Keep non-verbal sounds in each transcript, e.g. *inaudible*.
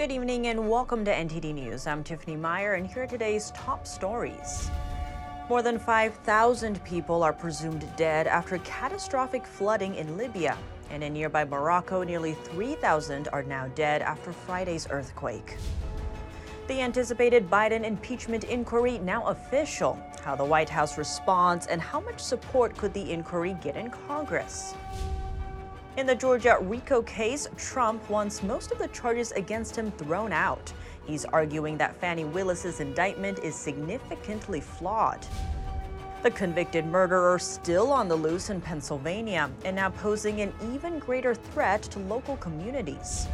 Good evening and welcome to NTD News. I'm Tiffany Meyer, and here are today's top stories. More than 5,000 people are presumed dead after catastrophic flooding in Libya. And in nearby Morocco, nearly 3,000 are now dead after Friday's earthquake. The anticipated Biden impeachment inquiry now official. How the White House responds and how much support could the inquiry get in Congress? In the Georgia RICO case, Trump wants most of the charges against him thrown out. He's arguing that Fani Willis's indictment is significantly flawed. The convicted murderer still on the loose in Pennsylvania and now posing an even greater threat to local communities.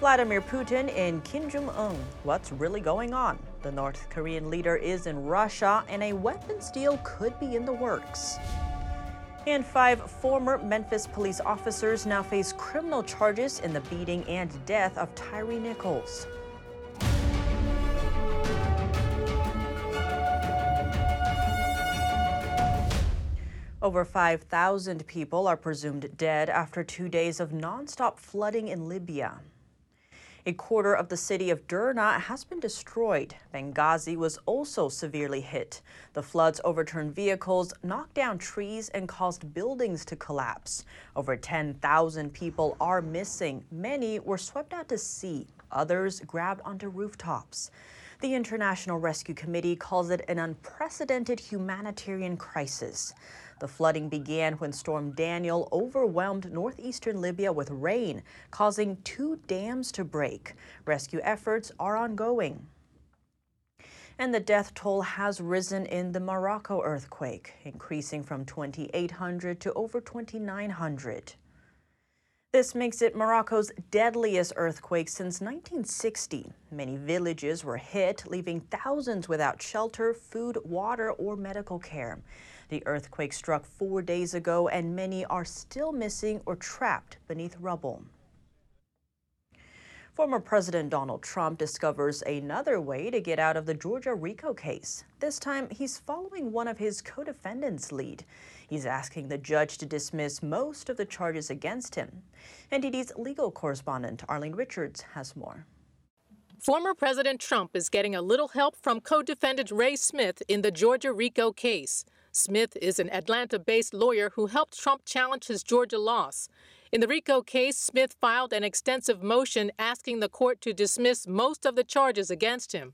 Vladimir Putin in Kim Jong un. What's really going on? The North Korean leader is in Russia, and a weapons deal could be in the works. And five former Memphis police officers now face criminal charges in the beating and death of Tyree Nichols. Over 5,000 people are presumed dead after two days of nonstop flooding in Libya. A quarter of the city of Derna has been destroyed. Benghazi was also severely hit. The floods overturned vehicles, knocked down trees, and caused buildings to collapse. Over 10,000 people are missing. Many were swept out to sea. Others grabbed onto rooftops. The International Rescue Committee calls it an unprecedented humanitarian crisis. The flooding began when Storm Daniel overwhelmed northeastern Libya with rain, causing two dams to break. Rescue efforts are ongoing. And the death toll has risen in the Morocco earthquake, increasing from 2,800 to over 2,900. This makes it Morocco's deadliest earthquake since 1960. Many villages were hit, leaving thousands without shelter, food, water, or medical care. The earthquake struck four days ago, and many are still missing or trapped beneath rubble. Former President Donald Trump discovers another way to get out of the Georgia RICO case. This time, he's following one of his co defendants' lead. He's asking the judge to dismiss most of the charges against him. NTD's legal correspondent Arlene Richards has more. Former President Trump is getting a little help from co defendant Ray Smith in the Georgia RICO case. Smith is an Atlanta based lawyer who helped Trump challenge his Georgia loss. In the RICO case, Smith filed an extensive motion asking the court to dismiss most of the charges against him.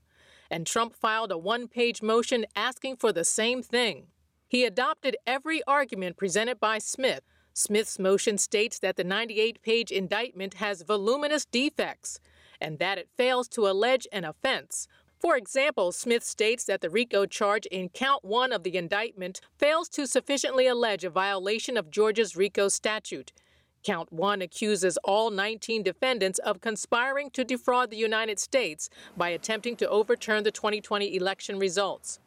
And Trump filed a one page motion asking for the same thing. He adopted every argument presented by Smith. Smith's motion states that the 98 page indictment has voluminous defects and that it fails to allege an offense, for example, Smith states that the RICO charge in count one of the indictment fails to sufficiently allege a violation of Georgia's RICO statute. Count one accuses all 19 defendants of conspiring to defraud the United States by attempting to overturn the 2020 election results.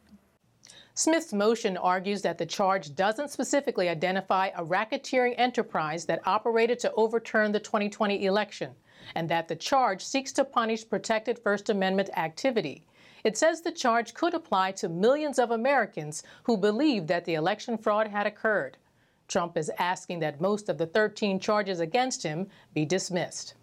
Smith's motion argues that the charge doesn't specifically identify a racketeering enterprise that operated to overturn the 2020 election, and that the charge seeks to punish protected First Amendment activity. It says the charge could apply to millions of Americans who believe that the election fraud had occurred. Trump is asking that most of the 13 charges against him be dismissed.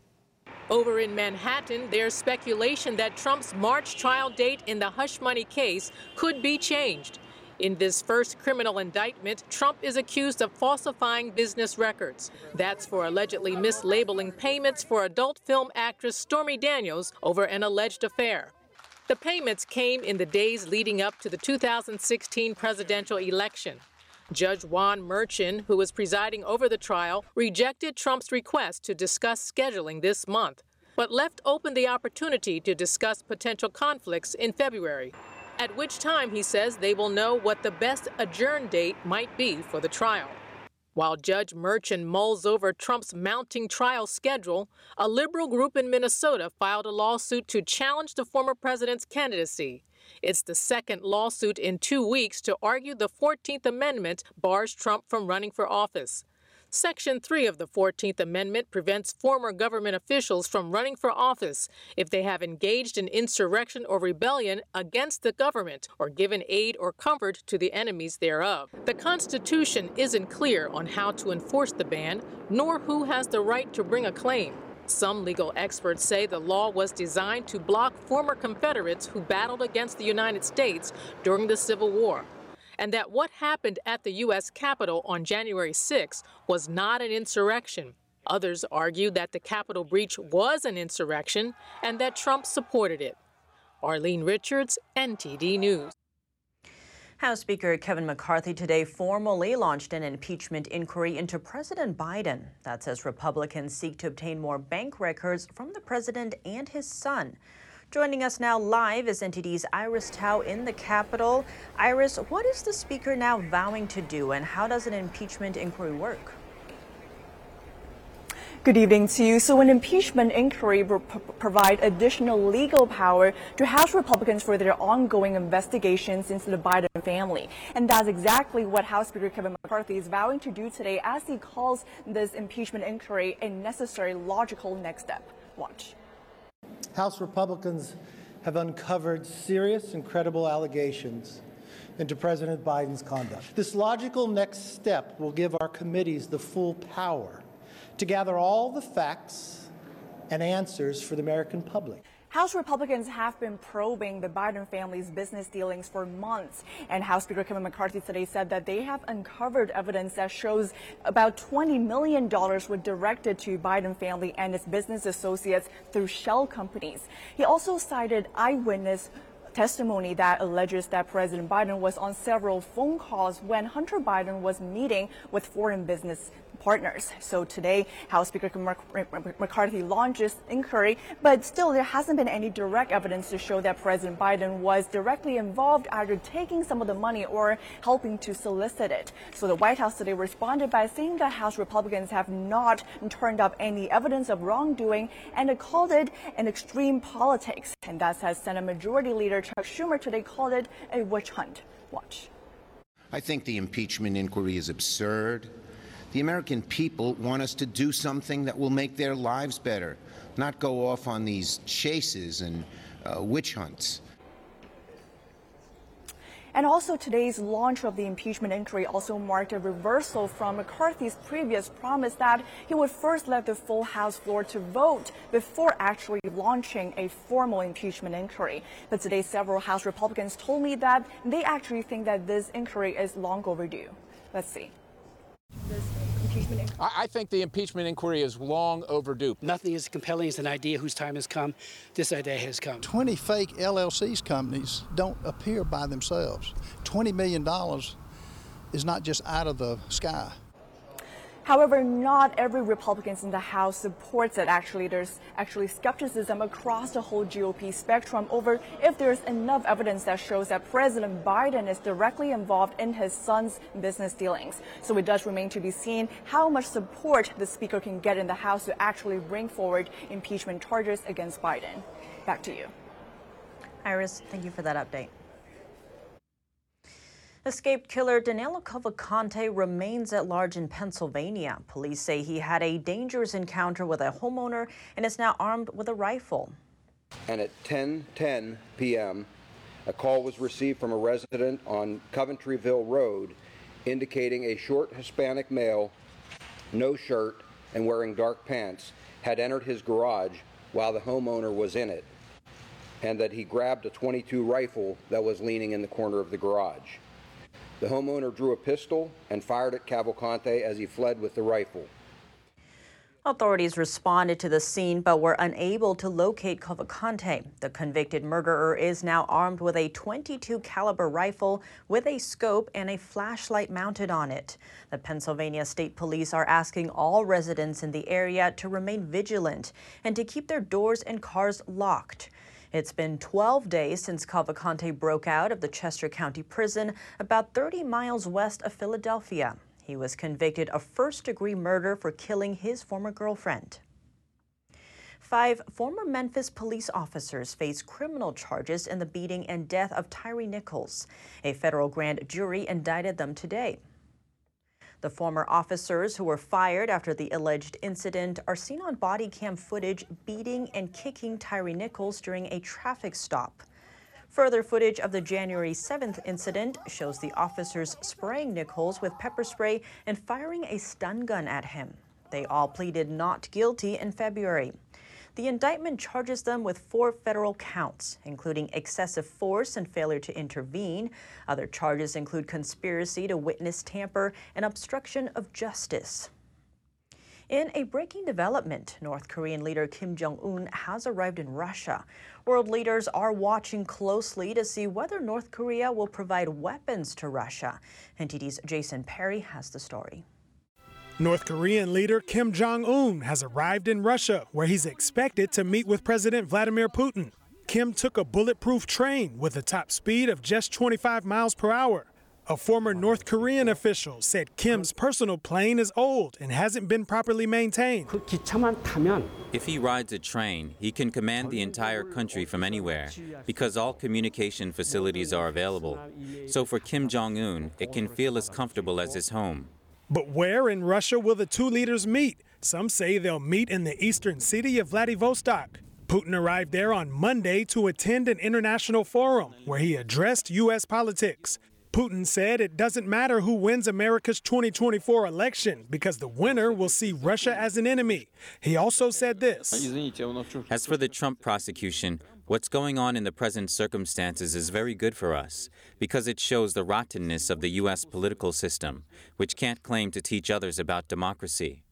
Over in Manhattan, there's speculation that Trump's March trial date in the hush money case could be changed. In this first criminal indictment, Trump is accused of falsifying business records. That's for allegedly mislabeling payments for adult film actress Stormy Daniels over an alleged affair. The payments came in the days leading up to the 2016 presidential election. Judge Juan Merchan, who was presiding over the trial, rejected Trump's request to discuss scheduling this month, but left open the opportunity to discuss potential conflicts in February, at which time he says they will know what the best adjourn date might be for the trial. While Judge Merchan mulls over Trump's mounting trial schedule, a liberal group in Minnesota filed a lawsuit to challenge the former president's candidacy. It's the second lawsuit in two weeks to argue the 14th Amendment bars Trump from running for office. Section 3 of the 14th Amendment prevents former government officials from running for office if they have engaged in insurrection or rebellion against the government or given aid or comfort to the enemies thereof. The Constitution isn't clear on how to enforce the ban, nor who has the right to bring a claim. Some legal experts say the law was designed to block former Confederates who battled against the United States during the Civil War, and that what happened at the U.S. Capitol on January 6 was not an insurrection. Others argue that the Capitol breach was an insurrection and that Trump supported it. Arlene Richards, NTD News. House Speaker Kevin McCarthy today formally launched an impeachment inquiry into President Biden. That's as Republicans seek to obtain more bank records from the president and his son. Joining us now live is NTD's Iris Tao in the Capitol. Iris, what is the Speaker now vowing to do, and how does an impeachment inquiry work? Good evening to you. So an impeachment inquiry will provide additional legal power to House Republicans for their ongoing investigations into the Biden family. And that's exactly what House Speaker Kevin McCarthy is vowing to do today as he calls this impeachment inquiry a necessary logical next step. Watch. House Republicans have uncovered serious and credible allegations into President Biden's conduct. This logical next step will give our committees the full power to gather all the facts and answers for the American public. House Republicans have been probing the Biden family's business dealings for months. And House Speaker Kevin McCarthy today said that they have uncovered evidence that shows about $20 million were directed to Biden family and its business associates through shell companies. He also cited eyewitness testimony that alleges that President Biden was on several phone calls when Hunter Biden was meeting with foreign business partners. So today, House Speaker McCarthy launches inquiry, but still there hasn't been any direct evidence to show that President Biden was directly involved either taking some of the money or helping to solicit it. So the White House today responded by saying that House Republicans have not turned up any evidence of wrongdoing and called it an extreme politics. And that's as Senate Majority Leader Chuck Schumer today called it a witch hunt. Watch. I think the impeachment inquiry is absurd. The American people want us to do something that will make their lives better, not go off on these chases and uh, witch hunts. And also today's launch of the impeachment inquiry also marked a reversal from McCarthy's previous promise that he would first let the full House floor to vote before actually launching a formal impeachment inquiry. But today several House Republicans told me that they actually think that this inquiry is long overdue. Let's see? I think the impeachment inquiry is long overdue. Nothing is compelling as an idea whose time has come. This idea has come. 20 fake LLCs companies don't appear by themselves. $20 million is not just out of the sky. However, not every Republican in the House supports it. Actually, there's actually skepticism across the whole GOP spectrum over if there's enough evidence that shows that President Biden is directly involved in his son's business dealings. So it does remain to be seen how much support the Speaker can get in the House to actually bring forward impeachment charges against Biden. Back to you. Iris, thank you for that update. Escaped killer Danilo Cavalcante remains at large in Pennsylvania. Police say he had a dangerous encounter with a homeowner and is now armed with a rifle. And at 10:10 p.m., a call was received from a resident on Coventryville Road indicating a short Hispanic male, no shirt and wearing dark pants, had entered his garage while the homeowner was in it, and that he grabbed a 22 rifle that was leaning in the corner of the garage. The homeowner drew a pistol and fired at Cavalcante as he fled with the rifle. Authorities responded to the scene but were unable to locate Cavalcante. The convicted murderer is now armed with a 22 caliber rifle with a scope and a flashlight mounted on it. The Pennsylvania State Police are asking all residents in the area to remain vigilant and to keep their doors and cars locked. It's been 12 days since Cavalcante broke out of the Chester County Prison about 30 miles west of Philadelphia. He was convicted of first degree murder for killing his former girlfriend. Five former Memphis police officers face criminal charges in the beating and death of Tyree Nichols. A federal grand jury indicted them today. The former officers who were fired after the alleged incident are seen on body cam footage beating and kicking Tyree Nichols during a traffic stop. Further footage of the January 7th incident shows the officers spraying Nichols with pepper spray and firing a stun gun at him. They all pleaded not guilty in February. The indictment charges them with four federal counts, including excessive force and failure to intervene. Other charges include conspiracy to witness tamper and obstruction of justice. In a breaking development, North Korean leader Kim Jong un has arrived in Russia. World leaders are watching closely to see whether North Korea will provide weapons to Russia. NTD's Jason Perry has the story. North Korean leader Kim Jong un has arrived in Russia, where he's expected to meet with President Vladimir Putin. Kim took a bulletproof train with a top speed of just 25 miles per hour. A former North Korean official said Kim's personal plane is old and hasn't been properly maintained. If he rides a train, he can command the entire country from anywhere because all communication facilities are available. So for Kim Jong un, it can feel as comfortable as his home. But where in Russia will the two leaders meet? Some say they'll meet in the eastern city of Vladivostok. Putin arrived there on Monday to attend an international forum where he addressed U.S. politics. Putin said it doesn't matter who wins America's 2024 election because the winner will see Russia as an enemy. He also said this As for the Trump prosecution, what's going on in the present circumstances is very good for us because it shows the rottenness of the U.S. political system, which can't claim to teach others about democracy.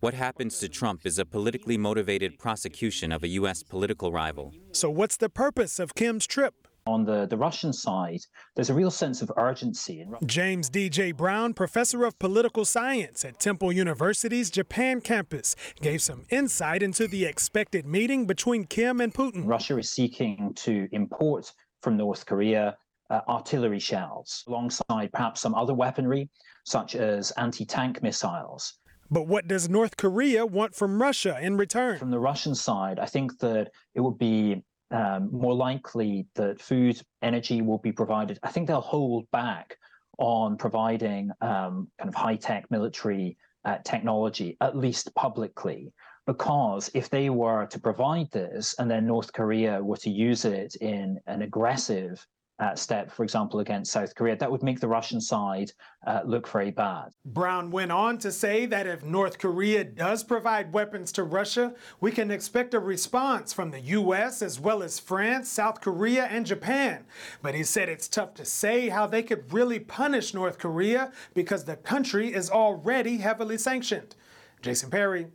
What happens to Trump is a politically motivated prosecution of a U.S. political rival. So, what's the purpose of Kim's trip? On the, the Russian side, there's a real sense of urgency. James D.J. Brown, professor of political science at Temple University's Japan campus, gave some insight into the expected meeting between Kim and Putin. Russia is seeking to import from North Korea uh, artillery shells, alongside perhaps some other weaponry, such as anti tank missiles. But what does North Korea want from Russia in return? From the Russian side, I think that it would be um, more likely that food, energy will be provided. I think they'll hold back on providing um, kind of high tech military uh, technology, at least publicly. Because if they were to provide this and then North Korea were to use it in an aggressive uh, step, for example, against South Korea, that would make the Russian side uh, look very bad. Brown went on to say that if North Korea does provide weapons to Russia, we can expect a response from the U.S. as well as France, South Korea, and Japan. But he said it's tough to say how they could really punish North Korea because the country is already heavily sanctioned. Jason Perry,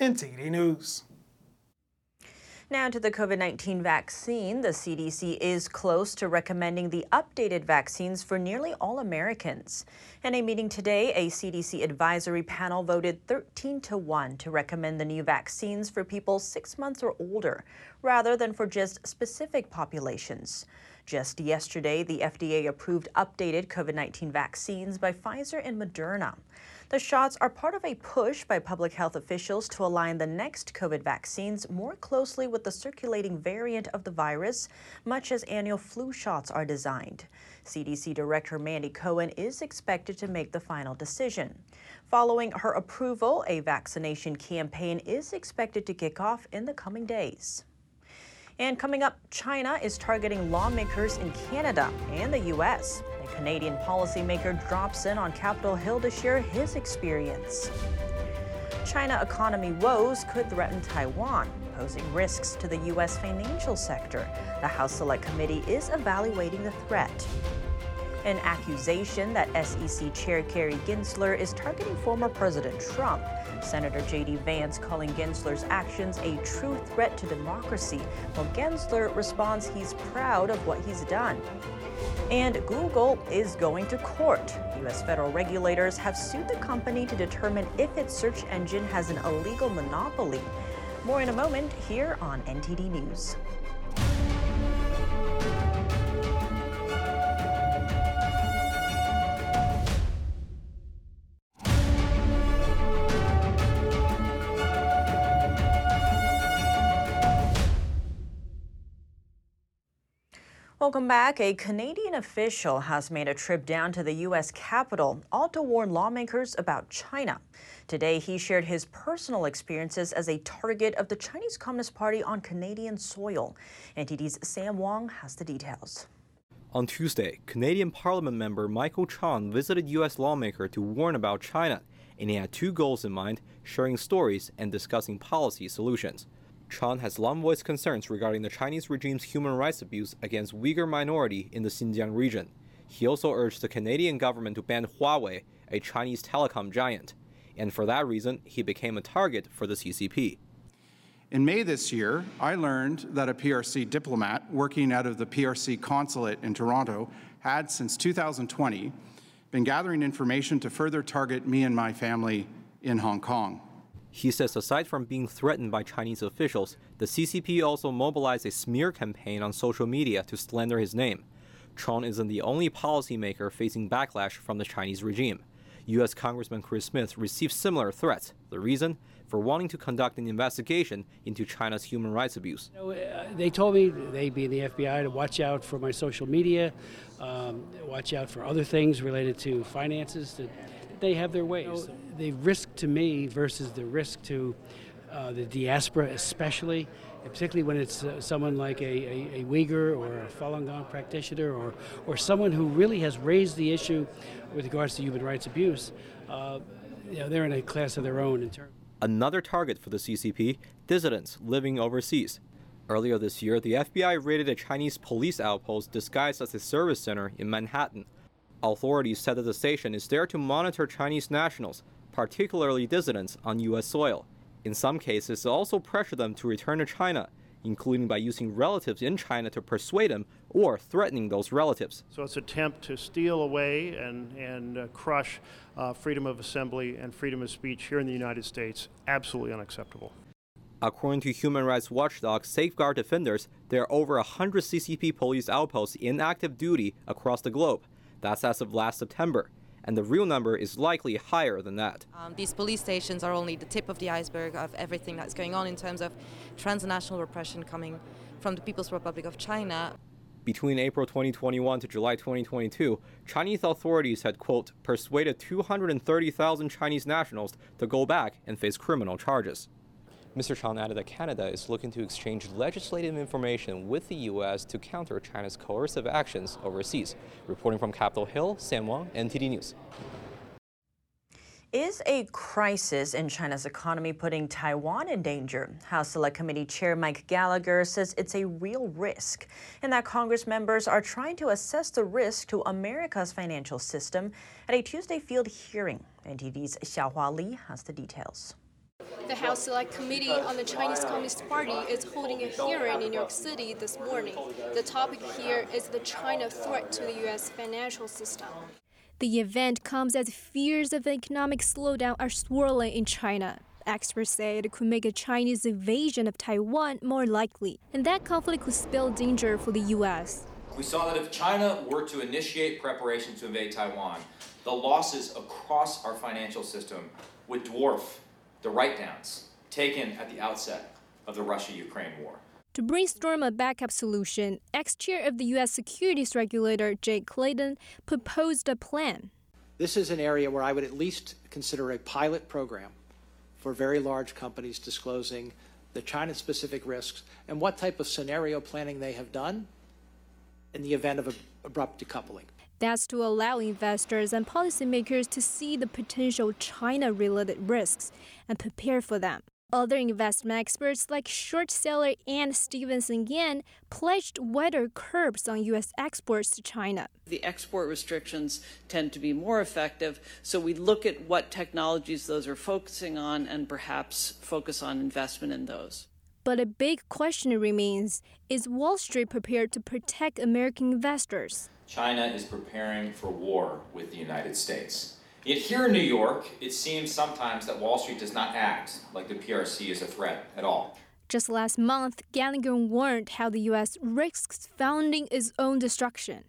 NTD News. Now to the COVID 19 vaccine. The CDC is close to recommending the updated vaccines for nearly all Americans. In a meeting today, a CDC advisory panel voted 13 to 1 to recommend the new vaccines for people six months or older, rather than for just specific populations. Just yesterday, the FDA approved updated COVID 19 vaccines by Pfizer and Moderna. The shots are part of a push by public health officials to align the next COVID vaccines more closely with the circulating variant of the virus, much as annual flu shots are designed. CDC Director Mandy Cohen is expected to make the final decision. Following her approval, a vaccination campaign is expected to kick off in the coming days. And coming up, China is targeting lawmakers in Canada and the U.S. A Canadian policymaker drops in on Capitol Hill to share his experience. China economy woes could threaten Taiwan, posing risks to the U.S. financial sector. The House Select Committee is evaluating the threat. An accusation that SEC Chair Gary Gensler is targeting former President Trump. Senator J.D. Vance calling Gensler's actions a true threat to democracy, while Gensler responds he's proud of what he's done. And Google is going to court. U.S. federal regulators have sued the company to determine if its search engine has an illegal monopoly. More in a moment here on NTD News. Welcome back. A Canadian official has made a trip down to the U.S. Capitol, all to warn lawmakers about China. Today, he shared his personal experiences as a target of the Chinese Communist Party on Canadian soil. NTD's Sam Wong has the details. On Tuesday, Canadian Parliament member Michael Chong visited U.S. lawmaker to warn about China and he had two goals in mind sharing stories and discussing policy solutions. Chong has long voiced concerns regarding the Chinese regime's human rights abuse against Uyghur minority in the Xinjiang region. He also urged the Canadian government to ban Huawei, a Chinese telecom giant, and for that reason, he became a target for the CCP. In May this year, I learned that a PRC diplomat working out of the PRC consulate in Toronto had, since 2020, been gathering information to further target me and my family in Hong Kong. He says aside from being threatened by Chinese officials, the CCP also mobilized a smear campaign on social media to slander his name. Chong isn't the only policymaker facing backlash from the Chinese regime. U.S. Congressman Chris Smith received similar threats. The reason? For wanting to conduct an investigation into China's human rights abuse. You know, uh, they told me, they being the FBI, to watch out for my social media, um, watch out for other things related to finances. That they have their ways. You know, the risk to me versus the risk to uh, the diaspora, especially, particularly when it's uh, someone like a, a, a, Uyghur or a Falun Gong practitioner or, or someone who really has raised the issue with regards to human rights abuse, uh, you know, they're in a class of their own in terms. Another target for the CCP dissidents living overseas. Earlier this year, the FBI raided a Chinese police outpost disguised as a service center in Manhattan. Authorities said that the station is there to monitor Chinese nationals, particularly dissidents, on U.S. soil. In some cases, it also pressure them to return to China, including by using relatives in China to persuade them or threatening those relatives. So it's an attempt to steal away and, and uh, crush uh, freedom of assembly and freedom of speech here in the United States. Absolutely unacceptable. According to human rights watchdog Safeguard Defenders, there are over 100 CCP police outposts in active duty across the globe. That's as of last September and the real number is likely higher than that. Um, these police stations are only the tip of the iceberg of everything that's going on in terms of transnational repression coming from the People's Republic of China. Between April 2021 to July 2022, Chinese authorities had, quote, persuaded 230,000 Chinese nationals to go back and face criminal charges. Mr. Chong added that Canada is looking to exchange legislative information with the U.S. to counter China's coercive actions overseas. Reporting from Capitol Hill, Sam Wang, NTD News. Is a crisis in China's economy putting Taiwan in danger? House Select Committee Chair Mike Gallagher says it's a real risk and that Congress members are trying to assess the risk to America's financial system at a Tuesday field hearing. NTD's Xiaohua Li has the details. The House Select Committee on the Chinese Communist Party is holding a hearing in New York City this morning. The topic here is the China threat to the U.S. financial system. The event comes as fears of an economic slowdown are swirling in China. Experts say it could make a Chinese invasion of Taiwan more likely, and that conflict could spell danger for the U.S. We saw that if China were to initiate preparations to invade Taiwan, the losses across our financial system would dwarf the write downs taken at the outset of the Russia Ukraine war. To brainstorm a backup solution, ex chair of the U.S. securities regulator Jay Clayton proposed a plan. This is an area where I would at least consider a pilot program for very large companies disclosing the China specific risks and what type of scenario planning they have done in the event of abrupt decoupling. That's to allow investors and policymakers to see the potential China related risks and prepare for them. Other investment experts like short seller Anne Stevenson Yang pledged wider curbs on U.S. exports to China. The export restrictions tend to be more effective, so we look at what technologies those are focusing on and perhaps focus on investment in those. But a big question remains is Wall Street prepared to protect American investors? China is preparing for war with the United States. Yet here in New York, it seems sometimes that Wall Street does not act like the PRC is a threat at all. Just last month, Gallagher warned how the U.S. risks founding its own destruction.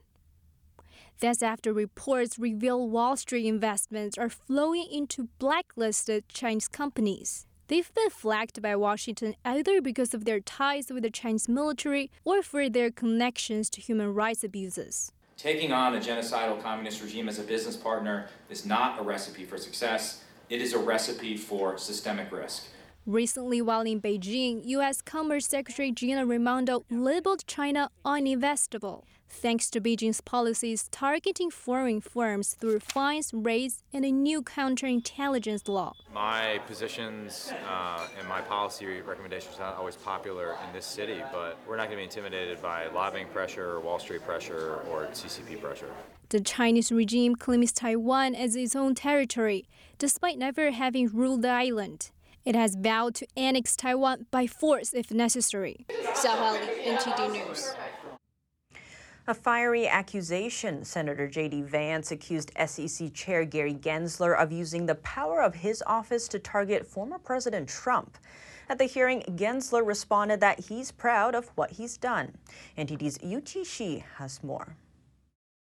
That's after reports reveal Wall Street investments are flowing into blacklisted Chinese companies. They've been flagged by Washington either because of their ties with the Chinese military or for their connections to human rights abuses. Taking on a genocidal communist regime as a business partner is not a recipe for success. It is a recipe for systemic risk. Recently, while in Beijing, U.S. Commerce Secretary Gina Raimondo labeled China uninvestable. Thanks to Beijing's policies targeting foreign firms through fines, raids, and a new counterintelligence law. My positions uh, and my policy recommendations are not always popular in this city, but we're not going to be intimidated by lobbying pressure, or Wall Street pressure, or CCP pressure. The Chinese regime claims Taiwan as its own territory, despite never having ruled the island. It has vowed to annex Taiwan by force if necessary. Xiaohua Li, NTD News. A fiery accusation. Senator J.D. Vance accused SEC Chair Gary Gensler of using the power of his office to target former President Trump. At the hearing, Gensler responded that he's proud of what he's done. NTD's Yu Shi has more.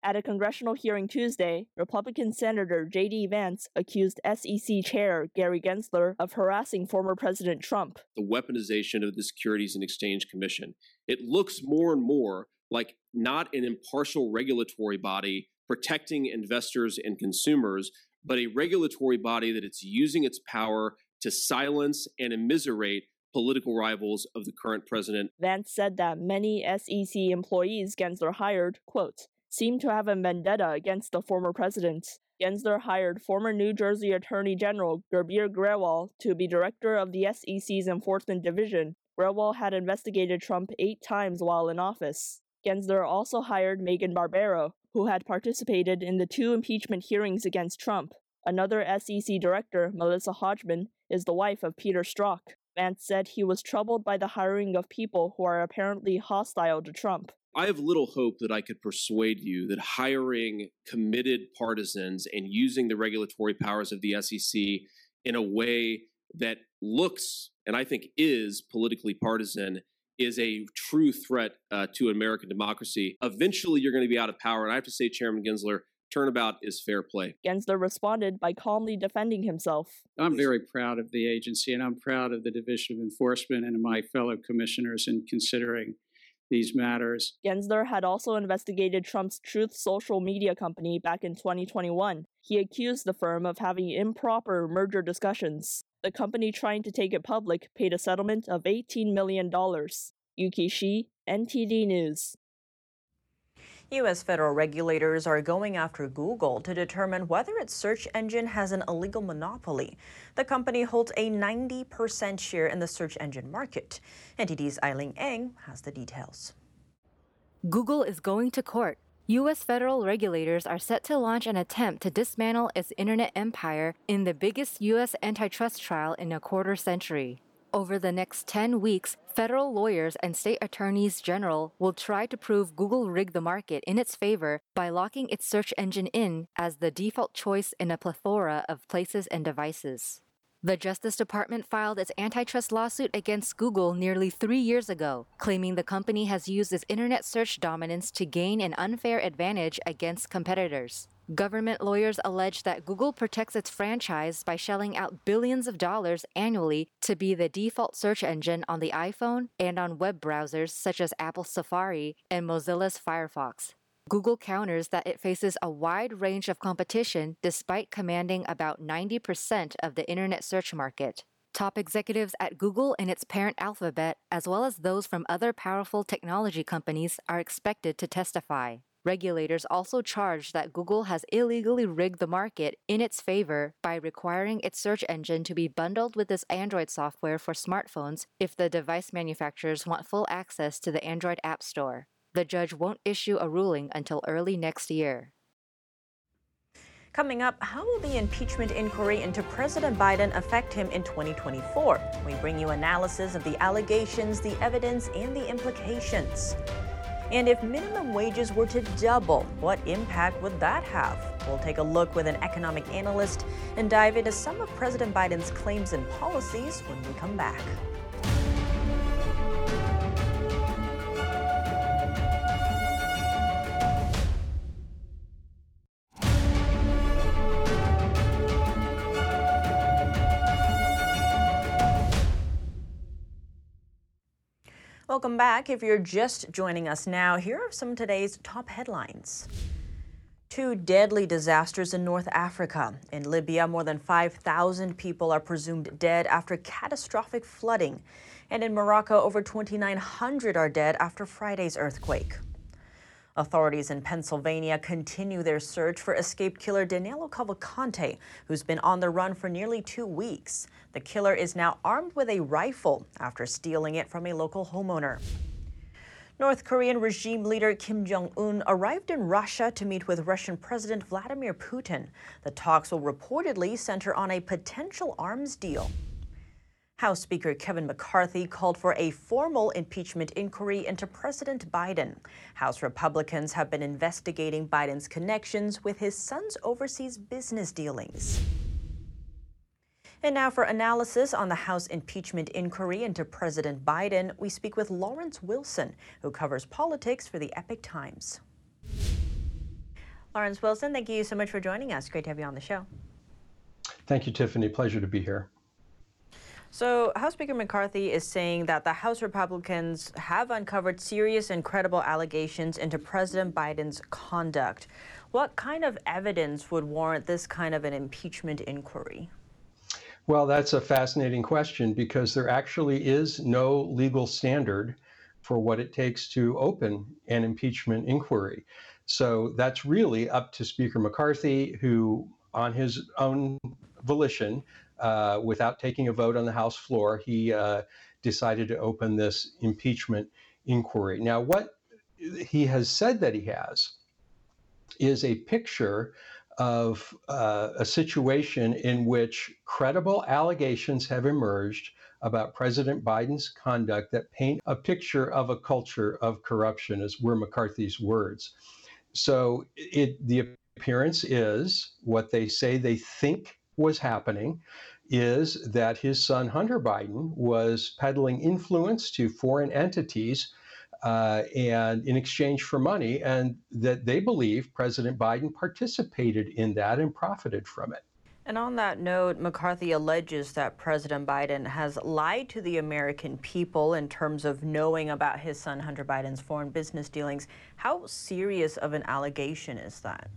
At a congressional hearing Tuesday, Republican Senator J.D. Vance accused SEC Chair Gary Gensler of harassing former President Trump. The weaponization of the Securities and Exchange Commission. It looks more and more like not an impartial regulatory body protecting investors and consumers, but a regulatory body that it's using its power to silence and immiserate political rivals of the current president. Vance said that many SEC employees Gensler hired, quote, seem to have a vendetta against the former president. Gensler hired former New Jersey Attorney General Gurbir Grewal to be director of the SEC's Enforcement Division. Grewal had investigated Trump eight times while in office. Gensler also hired Megan Barbero, who had participated in the two impeachment hearings against Trump. Another SEC director, Melissa Hodgman, is the wife of Peter Strzok. Vance said he was troubled by the hiring of people who are apparently hostile to Trump. I have little hope that I could persuade you that hiring committed partisans and using the regulatory powers of the SEC in a way that looks and I think is politically partisan is a true threat uh, to American democracy. Eventually, you're going to be out of power. And I have to say, Chairman Gensler, turnabout is fair play. Gensler responded by calmly defending himself. I'm very proud of the agency, and I'm proud of the Division of Enforcement and my fellow commissioners in considering these matters. Gensler had also investigated Trump's Truth social media company back in 2021. He accused the firm of having improper merger discussions. The company trying to take it public paid a settlement of $18 million. Yuki Shi, NTD News. U.S. federal regulators are going after Google to determine whether its search engine has an illegal monopoly. The company holds a 90% share in the search engine market. NTD's Eileen Eng has the details. Google is going to court U.S. federal regulators are set to launch an attempt to dismantle its internet empire in the biggest U.S. antitrust trial in a quarter century. Over the next 10 weeks, federal lawyers and state attorneys general will try to prove Google rigged the market in its favor by locking its search engine in as the default choice in a plethora of places and devices. The Justice Department filed its antitrust lawsuit against Google nearly three years ago, claiming the company has used its internet search dominance to gain an unfair advantage against competitors. Government lawyers allege that Google protects its franchise by shelling out billions of dollars annually to be the default search engine on the iPhone and on web browsers such as Apple Safari and Mozilla's Firefox. Google counters that it faces a wide range of competition despite commanding about 90% of the internet search market. Top executives at Google and its parent Alphabet, as well as those from other powerful technology companies, are expected to testify. Regulators also charge that Google has illegally rigged the market in its favor by requiring its search engine to be bundled with its Android software for smartphones if the device manufacturers want full access to the Android App Store the judge won't issue a ruling until early next year. Coming up, how will the impeachment inquiry into President Biden affect him in 2024? We bring you analysis of the allegations, the evidence, and the implications. And if minimum wages were to double, what impact would that have? We'll take a look with an economic analyst and dive into some of President Biden's claims and policies when we come back. Welcome back. If you're just joining us now, here are some of today's top headlines. Two deadly disasters in North Africa. In Libya, more than 5,000 people are presumed dead after catastrophic flooding. And in Morocco, over 2,900 are dead after Friday's earthquake. Authorities in Pennsylvania continue their search for escaped killer Danilo Cavalcante, who's been on the run for nearly two weeks. The killer is now armed with a rifle after stealing it from a local homeowner. North Korean regime leader Kim Jong un arrived in Russia to meet with Russian President Vladimir Putin. The talks will reportedly center on a potential arms deal. House Speaker Kevin McCarthy called for a formal impeachment inquiry into President Biden. House Republicans have been investigating Biden's connections with his son's overseas business dealings. And now for analysis on the House impeachment inquiry into President Biden, we speak with Lawrence Wilson, who covers politics for the Epoch Times. Lawrence Wilson, thank you so much for joining us. Great to have you on the show. Thank you, Tiffany. Pleasure to be here. So, House Speaker McCarthy is saying that the House Republicans have uncovered serious and credible allegations into President Biden's conduct. What kind of evidence would warrant this kind of an impeachment inquiry? Well, that's a fascinating question because there actually is no legal standard for what it takes to open an impeachment inquiry. So that's really up to Speaker McCarthy, who, on his own volition, uh, without taking a vote on the House floor, he uh, decided to open this impeachment inquiry. Now, what he has said that he has is a picture of uh, a situation in which credible allegations have emerged about President Biden's conduct that paint a picture of a culture of corruption, as were McCarthy's words. So it, the appearance is what they say they think was happening is that his son Hunter Biden was peddling influence to foreign entities uh, and in exchange for money, and that they believe President Biden participated in that and profited from it. And on that note, McCarthy alleges that President Biden has lied to the American people in terms of knowing about his son Hunter Biden's foreign business dealings. How serious of an allegation is that?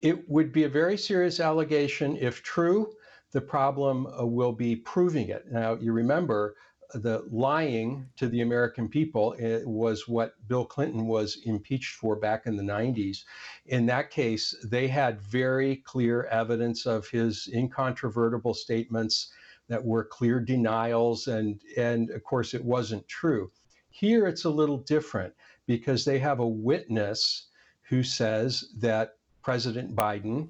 It would be a very serious allegation if true. The problem uh, will be proving it. Now, you remember the lying to the American people eh, was what Bill Clinton was impeached for back in the 90s. In that case, they had very clear evidence of his incontrovertible statements that were clear denials, and, and of course, it wasn't true. Here, it's a little different because they have a witness who says that President Biden,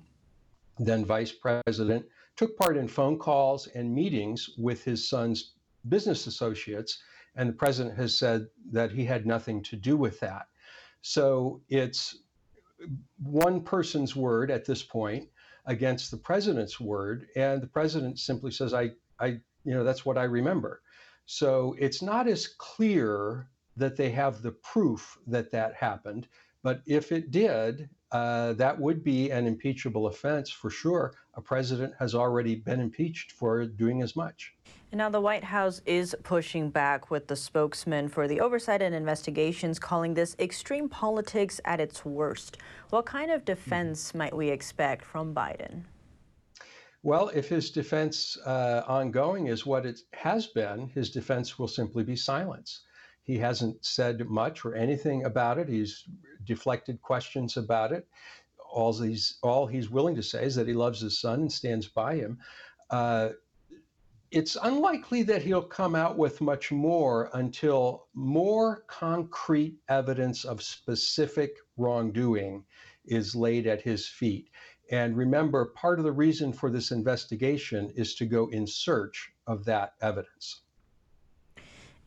then Vice President, took part in phone calls and meetings with his son's business associates, and the president has said that he had nothing to do with that. So it's one person's word at this point against the president's word, and the president simply says, "I, I, you know, that's what I remember." So it's not as clear that they have the proof that that happened, but if it did, uh, that would be an impeachable offense for sure. A president has already been impeached for doing as much. And now the White House is pushing back with the spokesman for the Oversight and Investigations calling this extreme politics at its worst. What kind of defense might we expect from Biden? Well, if his defense uh, ongoing is what it has been, his defense will simply be silence. He hasn't said much or anything about it. He's deflected questions about it. All he's all he's willing to say is that he loves his son and stands by him. Uh, it's unlikely that he'll come out with much more until more concrete evidence of specific wrongdoing is laid at his feet. And remember, part of the reason for this investigation is to go in search of that evidence.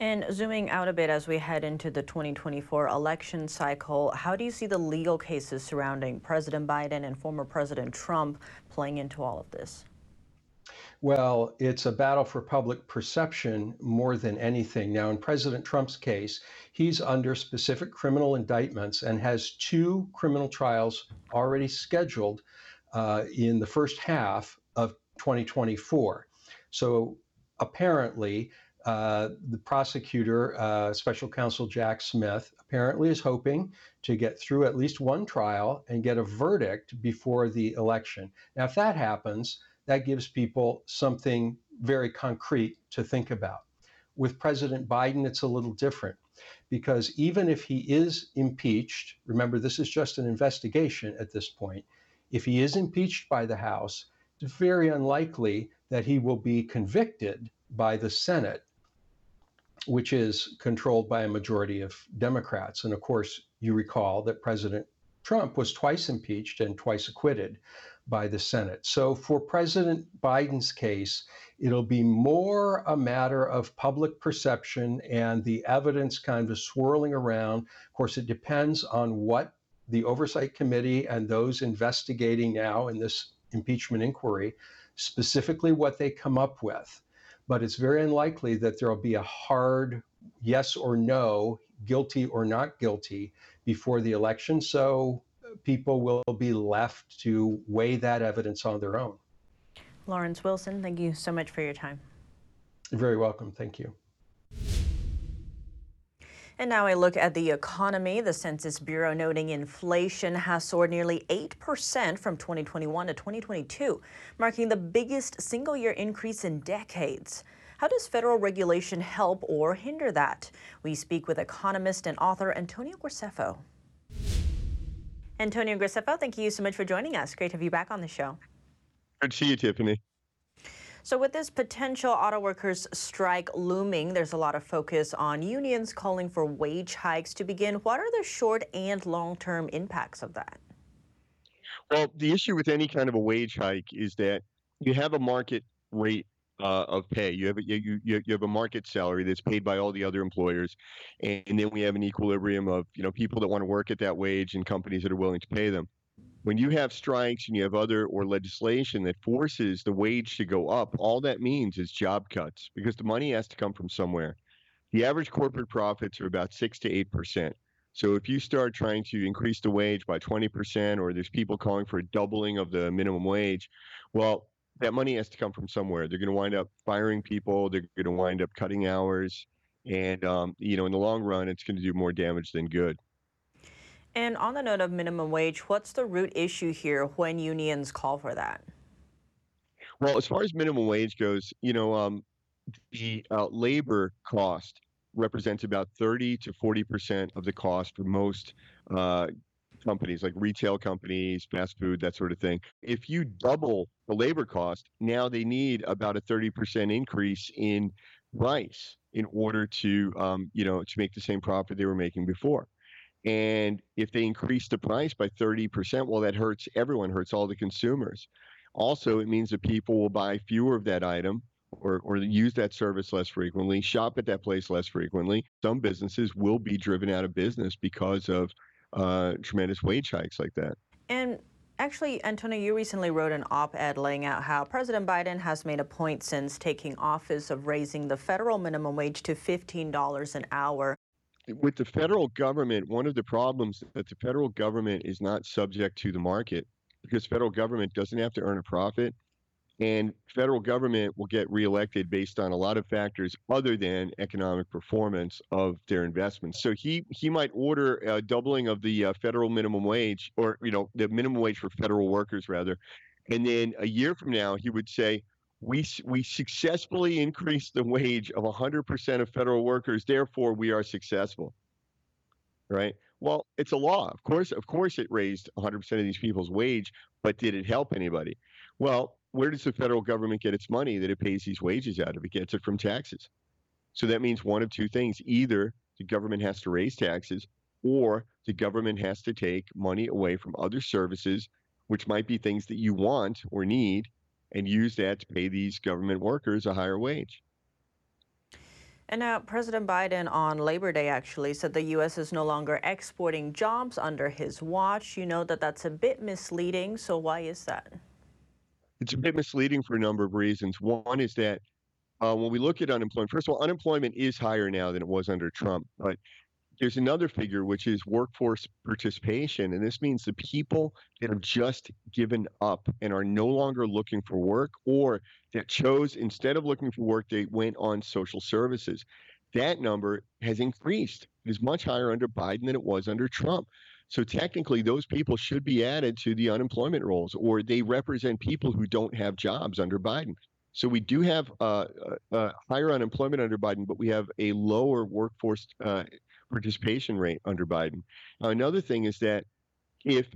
And zooming out a bit as we head into the 2024 election cycle, how do you see the legal cases surrounding President Biden and former President Trump playing into all of this? Well, it's a battle for public perception more than anything. Now, in President Trump's case, he's under specific criminal indictments and has two criminal trials already scheduled uh, in the first half of 2024. So apparently, uh, the prosecutor, uh, special counsel Jack Smith, apparently is hoping to get through at least one trial and get a verdict before the election. Now, if that happens, that gives people something very concrete to think about. with President Biden, it's a little different because even if he is impeached, remember, this is just an investigation at this point. If he is impeached by the House, it's very unlikely that he will be convicted by the Senate, which is controlled by a majority of Democrats. And of course, you recall that President Trump was twice impeached and twice acquitted by the Senate. So for President Biden's case, it'll be more a matter of public perception and the evidence kind of swirling around. Of course, it depends on what the Oversight Committee and those investigating now in this impeachment inquiry, specifically what they come up with. But it's very unlikely that there will be a hard yes or no, guilty or not guilty, before the election. So people will be left to weigh that evidence on their own. Lawrence Wilson, thank you so much for your time. You're very welcome. Thank you. And now a look at the economy. The Census Bureau noting inflation has soared nearly 8% from 2021 to 2022, marking the biggest single year increase in decades. How does federal regulation help or hinder that? We speak with economist and author Antonio Graceffo. Antonio Graceffo, thank you so much for joining us. Great to have you back on the show. Good to see you, Tiffany. So, with this potential auto workers strike looming, there's a lot of focus on unions calling for wage hikes to begin. What are the short and long term impacts of that? Well, the issue with any kind of a wage hike is that you have a market rate uh, of pay. You have a, you, you you have a market salary that's paid by all the other employers, and, and then we have an equilibrium of you know people that want to work at that wage and companies that are willing to pay them. When you have strikes and you have other or legislation that forces the wage to go up, all that means is job cuts because the money has to come from somewhere. The average corporate profits are about six to eight percent. So if you start trying to increase the wage by 20%, or there's people calling for a doubling of the minimum wage, well, that money has to come from somewhere. They're going to wind up firing people. They're going to wind up cutting hours, and um, you know, in the long run, it's going to do more damage than good. And on the note of minimum wage, what's the root issue here when unions call for that? Well, as far as minimum wage goes, you know, um, the uh, labor cost represents about 30 to 40 percent of the cost for most uh, companies like retail companies, fast food, that sort of thing. If you double the labor cost, now they need about a 30% increase in price in order to, um, you know, to make the same profit they were making before. And if they increase the price by 30%, well, that hurts everyone, hurts all the consumers. Also, it means that people will buy fewer of that item or, or use that service less frequently, shop at that place less frequently. Some businesses will be driven out of business because of uh, tremendous wage hikes like that. And actually, Antonio, you recently wrote an op ed laying out how President Biden has made a point since taking office of raising the federal minimum wage to $15 an hour. With the federal government, one of the problems that the federal government is not subject to the market because federal government doesn't have to earn a profit and federal government will get reelected based on a lot of factors other than economic performance of their investments. So he he might order a doubling of the uh, federal minimum wage, or you know the minimum wage for federal workers rather, and then a year from now he would say. We, we successfully increased the wage of 100% of federal workers. Therefore, we are successful. Right? Well, it's a law. Of course, of course, it raised 100% of these people's wage, but did it help anybody? Well, where does the federal government get its money that it pays these wages out of? It gets it from taxes. So that means one of two things. Either the government has to raise taxes or the government has to take money away from other services, which might be things that you want or need, and use that to pay these government workers a higher wage. And now, President Biden on Labor Day actually said the U.S. is no longer exporting jobs under his watch. You know that that's a bit misleading. So, why is that? It's a bit misleading for a number of reasons. One is that uh, when we look at unemployment, first of all, unemployment is higher now than it was under Trump. But there's another figure, which is workforce participation. And this means the people that have just given up and are no longer looking for work or that chose, instead of looking for work, they went on social services. That number has increased. It is much higher under Biden than it was under Trump. So technically, those people should be added to the unemployment rolls, or they represent people who don't have jobs under Biden. So we do have uh, a, a higher unemployment under Biden, but we have a lower workforce uh, participation rate under Biden. Now, another thing is that if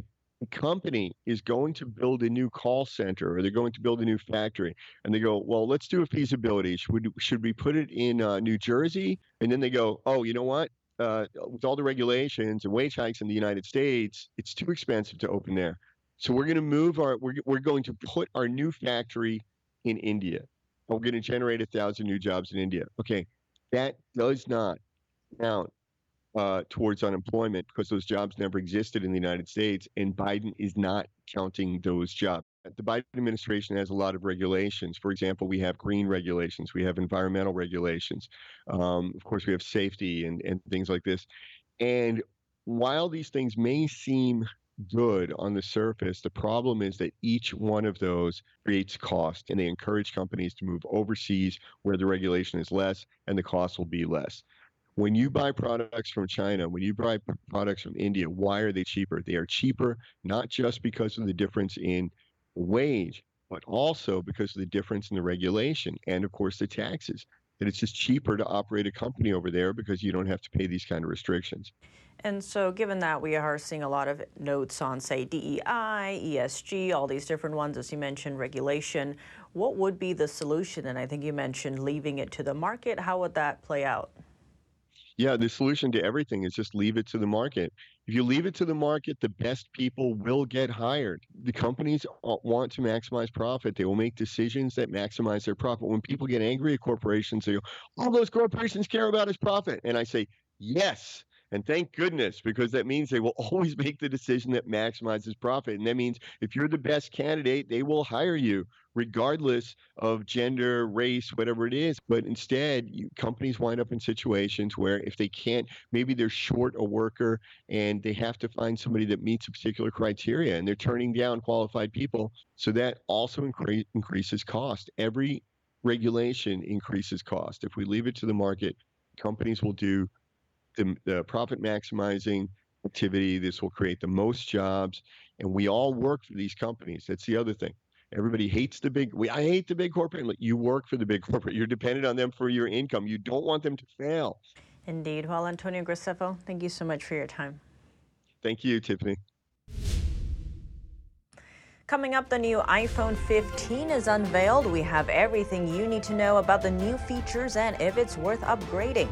a company is going to build a new call center or they're going to build a new factory and they go, well, let's do a feasibility. Should, should we put it in uh, New Jersey? And then they go, oh, you know what? Uh, with all the regulations and wage hikes in the United States, it's too expensive to open there. So we're going to move our, we're, we're going to put our new factory in India. We're going to generate a thousand new jobs in India. Okay, that does not count uh, towards unemployment because those jobs never existed in the United States, and Biden is not counting those jobs. The Biden administration has a lot of regulations. For example, we have green regulations, we have environmental regulations, um, of course, we have safety and, and things like this. And while these things may seem good on the surface. The problem is that each one of those creates cost, and they encourage companies to move overseas where the regulation is less and the cost will be less. When you buy products from China, when you buy products from India, why are they cheaper? They are cheaper not just because of the difference in wage, but also because of the difference in the regulation and, of course, the taxes. That it's just cheaper to operate a company over there because you don't have to pay these kind of restrictions. And so, given that we are seeing a lot of notes on, say, DEI, ESG, all these different ones, as you mentioned, regulation, what would be the solution? And I think you mentioned leaving it to the market. How would that play out? Yeah, the solution to everything is just leave it to the market. If you leave it to the market, the best people will get hired. The companies want to maximize profit. They will make decisions that maximize their profit. When people get angry at corporations, they go, all those corporations care about is profit. And I say, yes and thank goodness, because that means they will *laughs* always make the decision that maximizes profit. And that means if you're the best candidate, they will hire you regardless of gender, race, whatever it is. But instead, you, companies wind up in situations where if they can't, maybe they're short a worker and they have to find somebody that meets a particular criteria and they're turning down qualified people. So that also incre- increases cost. Every regulation increases cost. If we leave it to the market, companies will do the, the profit maximizing activity. This will create the most jobs, and we all work for these companies. That's the other thing. Everybody hates the big. We I hate the big corporate. You work for the big *laughs* corporate. You're dependent on them for your income. You don't want them to fail. Indeed. Well, Antonio Graceffo, thank you so much for your time. Thank you, Tiffany. Coming up, the new iPhone 15 is unveiled. We have everything you need to know about the new features and if it's worth upgrading.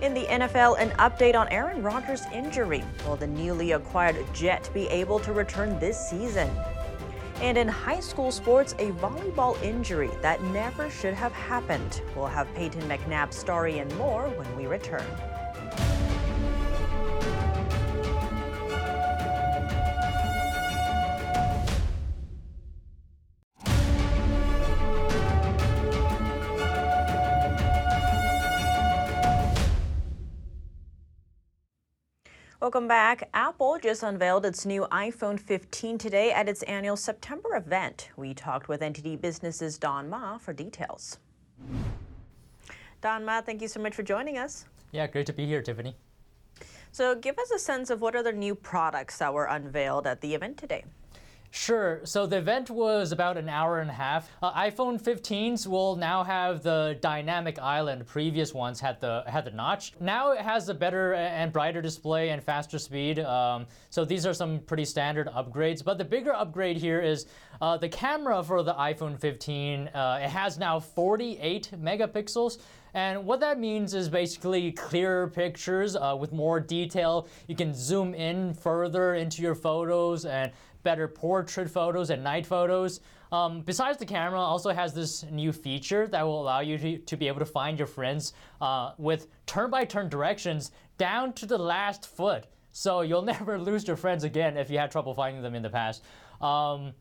In the NFL, an update on Aaron Rodgers' injury. Will the newly acquired Jet be able to return this season? And in high school sports, a volleyball injury that never should have happened. We'll have Peyton McNabb's story and more when we return. Welcome back. Apple just unveiled its new iPhone 15 today at its annual September event. We talked with NTD Business's Don Ma for details. Don Ma, thank you so much for joining us. Yeah, great to be here, Tiffany. So, give us a sense of what are the new products that were unveiled at the event today. Sure. So the event was about an hour and a half. Uh, iPhone 15s will now have the dynamic island. Previous ones had the had the notch. Now it has a better and brighter display and faster speed. Um, so these are some pretty standard upgrades. But the bigger upgrade here is uh, the camera for the iPhone 15. Uh, it has now 48 megapixels. And what that means is basically clearer pictures uh, with more detail. You can zoom in further into your photos and better portrait photos and night photos. Um, besides the camera, also has this new feature that will allow you to, to be able to find your friends uh, with turn-by-turn directions down to the last foot. So you'll *laughs* never lose your friends again if you had trouble finding them in the past. Um,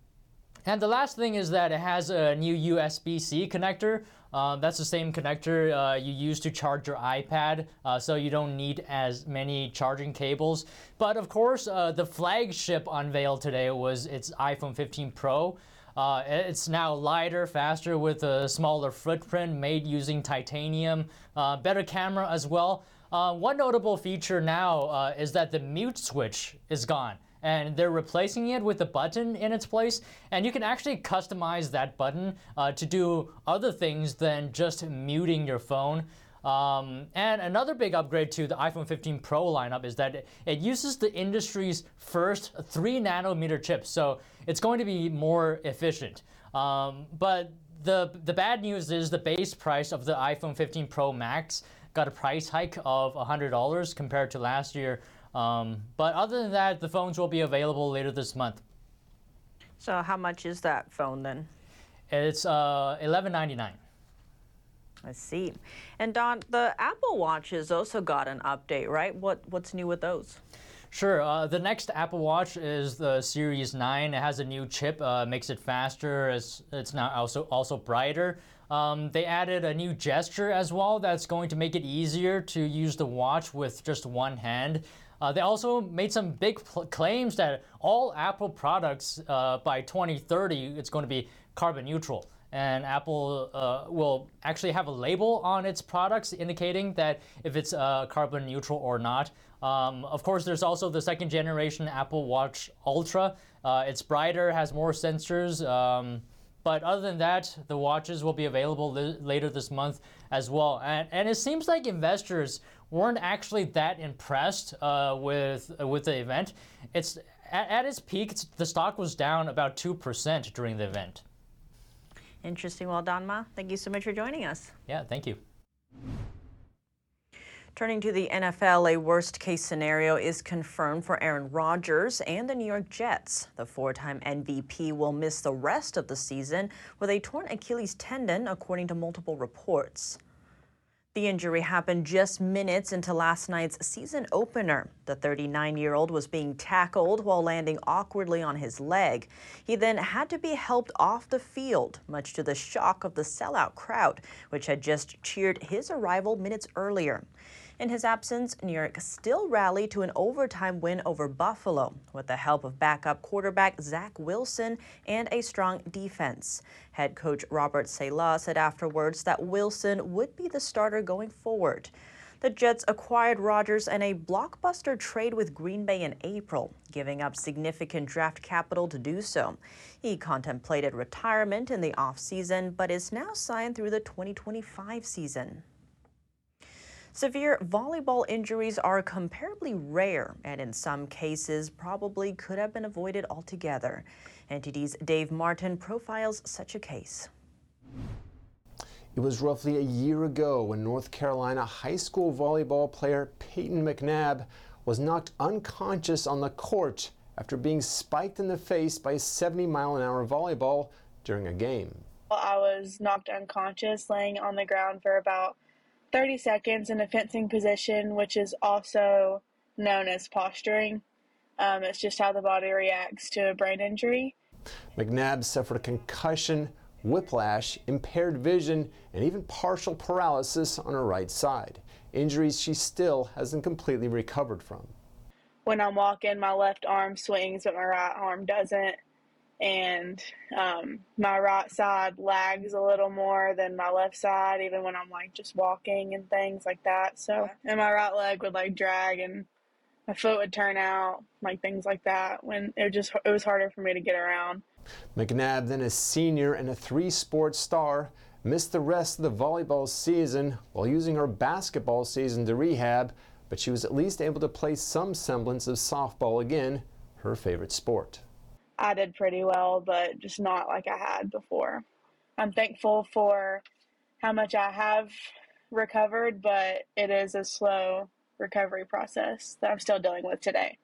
and the last thing is that it has a new USB-C connector. Uh, that's the same connector uh, you use to charge your iPad, uh, so you don't need as many charging cables. But of course, uh, the flagship unveiled today was its iPhone 15 Pro. Uh, it's now lighter, faster, with a smaller footprint, made using titanium, better camera as well. one notable feature now is that the mute switch is gone. And they're replacing it with a button in its place. And you can actually customize that button uh, to do other things than just muting your phone. Um, and another big upgrade to the iPhone 15 Pro lineup is that it, uses the industry's first 3 nanometer chip, so it's going to be more efficient. Um, but the, the bad news is the base price of the iPhone 15 Pro Max got a price hike of $100 compared to last year. Um, but other than that, the phones will be available later this month. So how much is that phone then? It's uh, $11.99. I see. And Don, the Apple Watches also got an update, right? What what's new with those? Sure. Uh, the next Apple Watch is the Series 9. It has a new chip, uh, makes it faster. It's, it's now also also brighter. Um, they added a new gesture as well that's going to make it easier to use the watch with just one hand. Uh, they also made some big claims that all Apple products uh, by 2030 it's going to be carbon neutral and Apple uh, will actually have a label on its products indicating that if it's uh, carbon neutral or not. Um, of course, there's also the second generation Apple Watch Ultra. Uh, it's brighter, has more sensors. Um, but other than that, the watches will be available later this month as well. And, and it seems like investors weren't actually that impressed uh, with with the event. It's at, at its peak, it's, the stock was down about two percent during the event. Interesting. Well, Don Ma, thank you so much for joining us. Yeah, thank you. Turning to the NFL, a worst case scenario is confirmed for Aaron Rodgers and the New York Jets. The four time MVP will miss the rest of the season with a torn Achilles tendon, according to multiple reports. The injury happened just minutes into last night's season opener. The 39 year old was being tackled while landing awkwardly on his leg. He then had to be helped off the field, much to the shock of the sellout crowd, which had just cheered his arrival minutes earlier. In his absence, New York still rallied to an overtime win over Buffalo with the help of backup quarterback Zach Wilson and a strong defense. Head coach Robert Saleh said afterwards that Wilson would be the starter going forward. The Jets acquired Rodgers in a blockbuster trade with Green Bay in April, giving up significant draft capital to do so. He contemplated retirement in the offseason, but is now signed through the 2025 season. Severe volleyball injuries are comparably rare and in some cases probably could have been avoided altogether. NTD's Dave Martin profiles such a case. It was roughly a year ago when North Carolina high school volleyball player Peyton McNabb was knocked unconscious on the court after being spiked in the face by a 70 mile an hour volleyball during a game. I was knocked unconscious laying on the ground for about 30 seconds in a fencing position, which is also known as posturing. Um, it's just how the body reacts to a brain injury. McNabb suffered a concussion, whiplash, impaired vision, and even partial paralysis on her right side. Injuries she still hasn't completely recovered from. When I'm walking, my left arm swings, but my right arm doesn't and um, my right side lags a little more than my left side, even when I'm like just walking and things like that. So, and my right leg would like drag and my foot would turn out, like things like that. When it just it was harder for me to get around. McNabb, then a senior and a three-sport star, missed the rest of the volleyball season while using her basketball season to rehab, but she was at least able to play some semblance of softball again, her favorite sport. I did pretty well, but just not like I had before. I'm thankful for how much I have recovered, but it is a slow recovery process that I'm still dealing with today.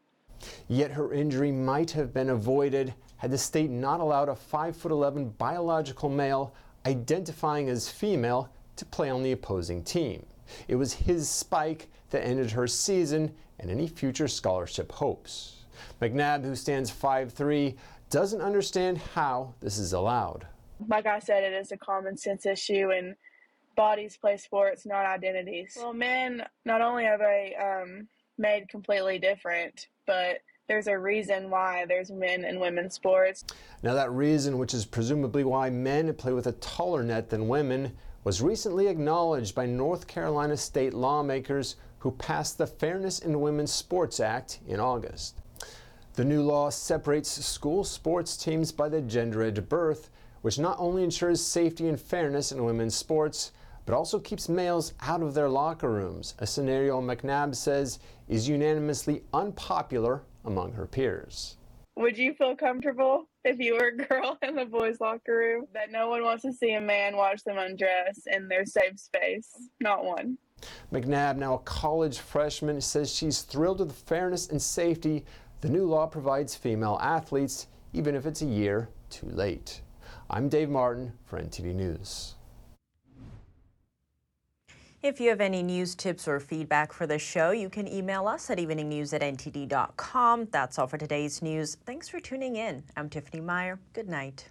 Yet her injury might have been avoided had the state not allowed a 5'11 biological male identifying as female to play on the opposing team. It was his spike that ended her season and any future scholarship hopes. McNabb, who stands 5'3, doesn't understand how this is allowed. Like I said, it is a common sense issue, and bodies play sports, not identities. Well, men, not only are they um, made completely different, but there's a reason why there's men and women's sports. Now, that reason, which is presumably why men play with a taller net than women, was recently acknowledged by North Carolina state lawmakers who passed the Fairness in Women's Sports Act in August. The new law separates school sports teams by the gender at birth, which not only ensures safety and fairness in women's sports, but also keeps males out of their locker rooms, a scenario McNabb says is unanimously unpopular among her peers. Would you feel comfortable if you were a girl *laughs* in the boys' locker room that no one wants to see a man watch them undress in their safe space? Not one. McNabb, now a college freshman, says she's thrilled with the fairness and safety the new law provides female athletes, even if it's a year too late. I'm Dave Martin for NTD News. If you have any news tips or feedback for the show, you can email us at eveningnews at ntd.com. That's all for today's news. Thanks for tuning in. I'm Tiffany Meier. Good night.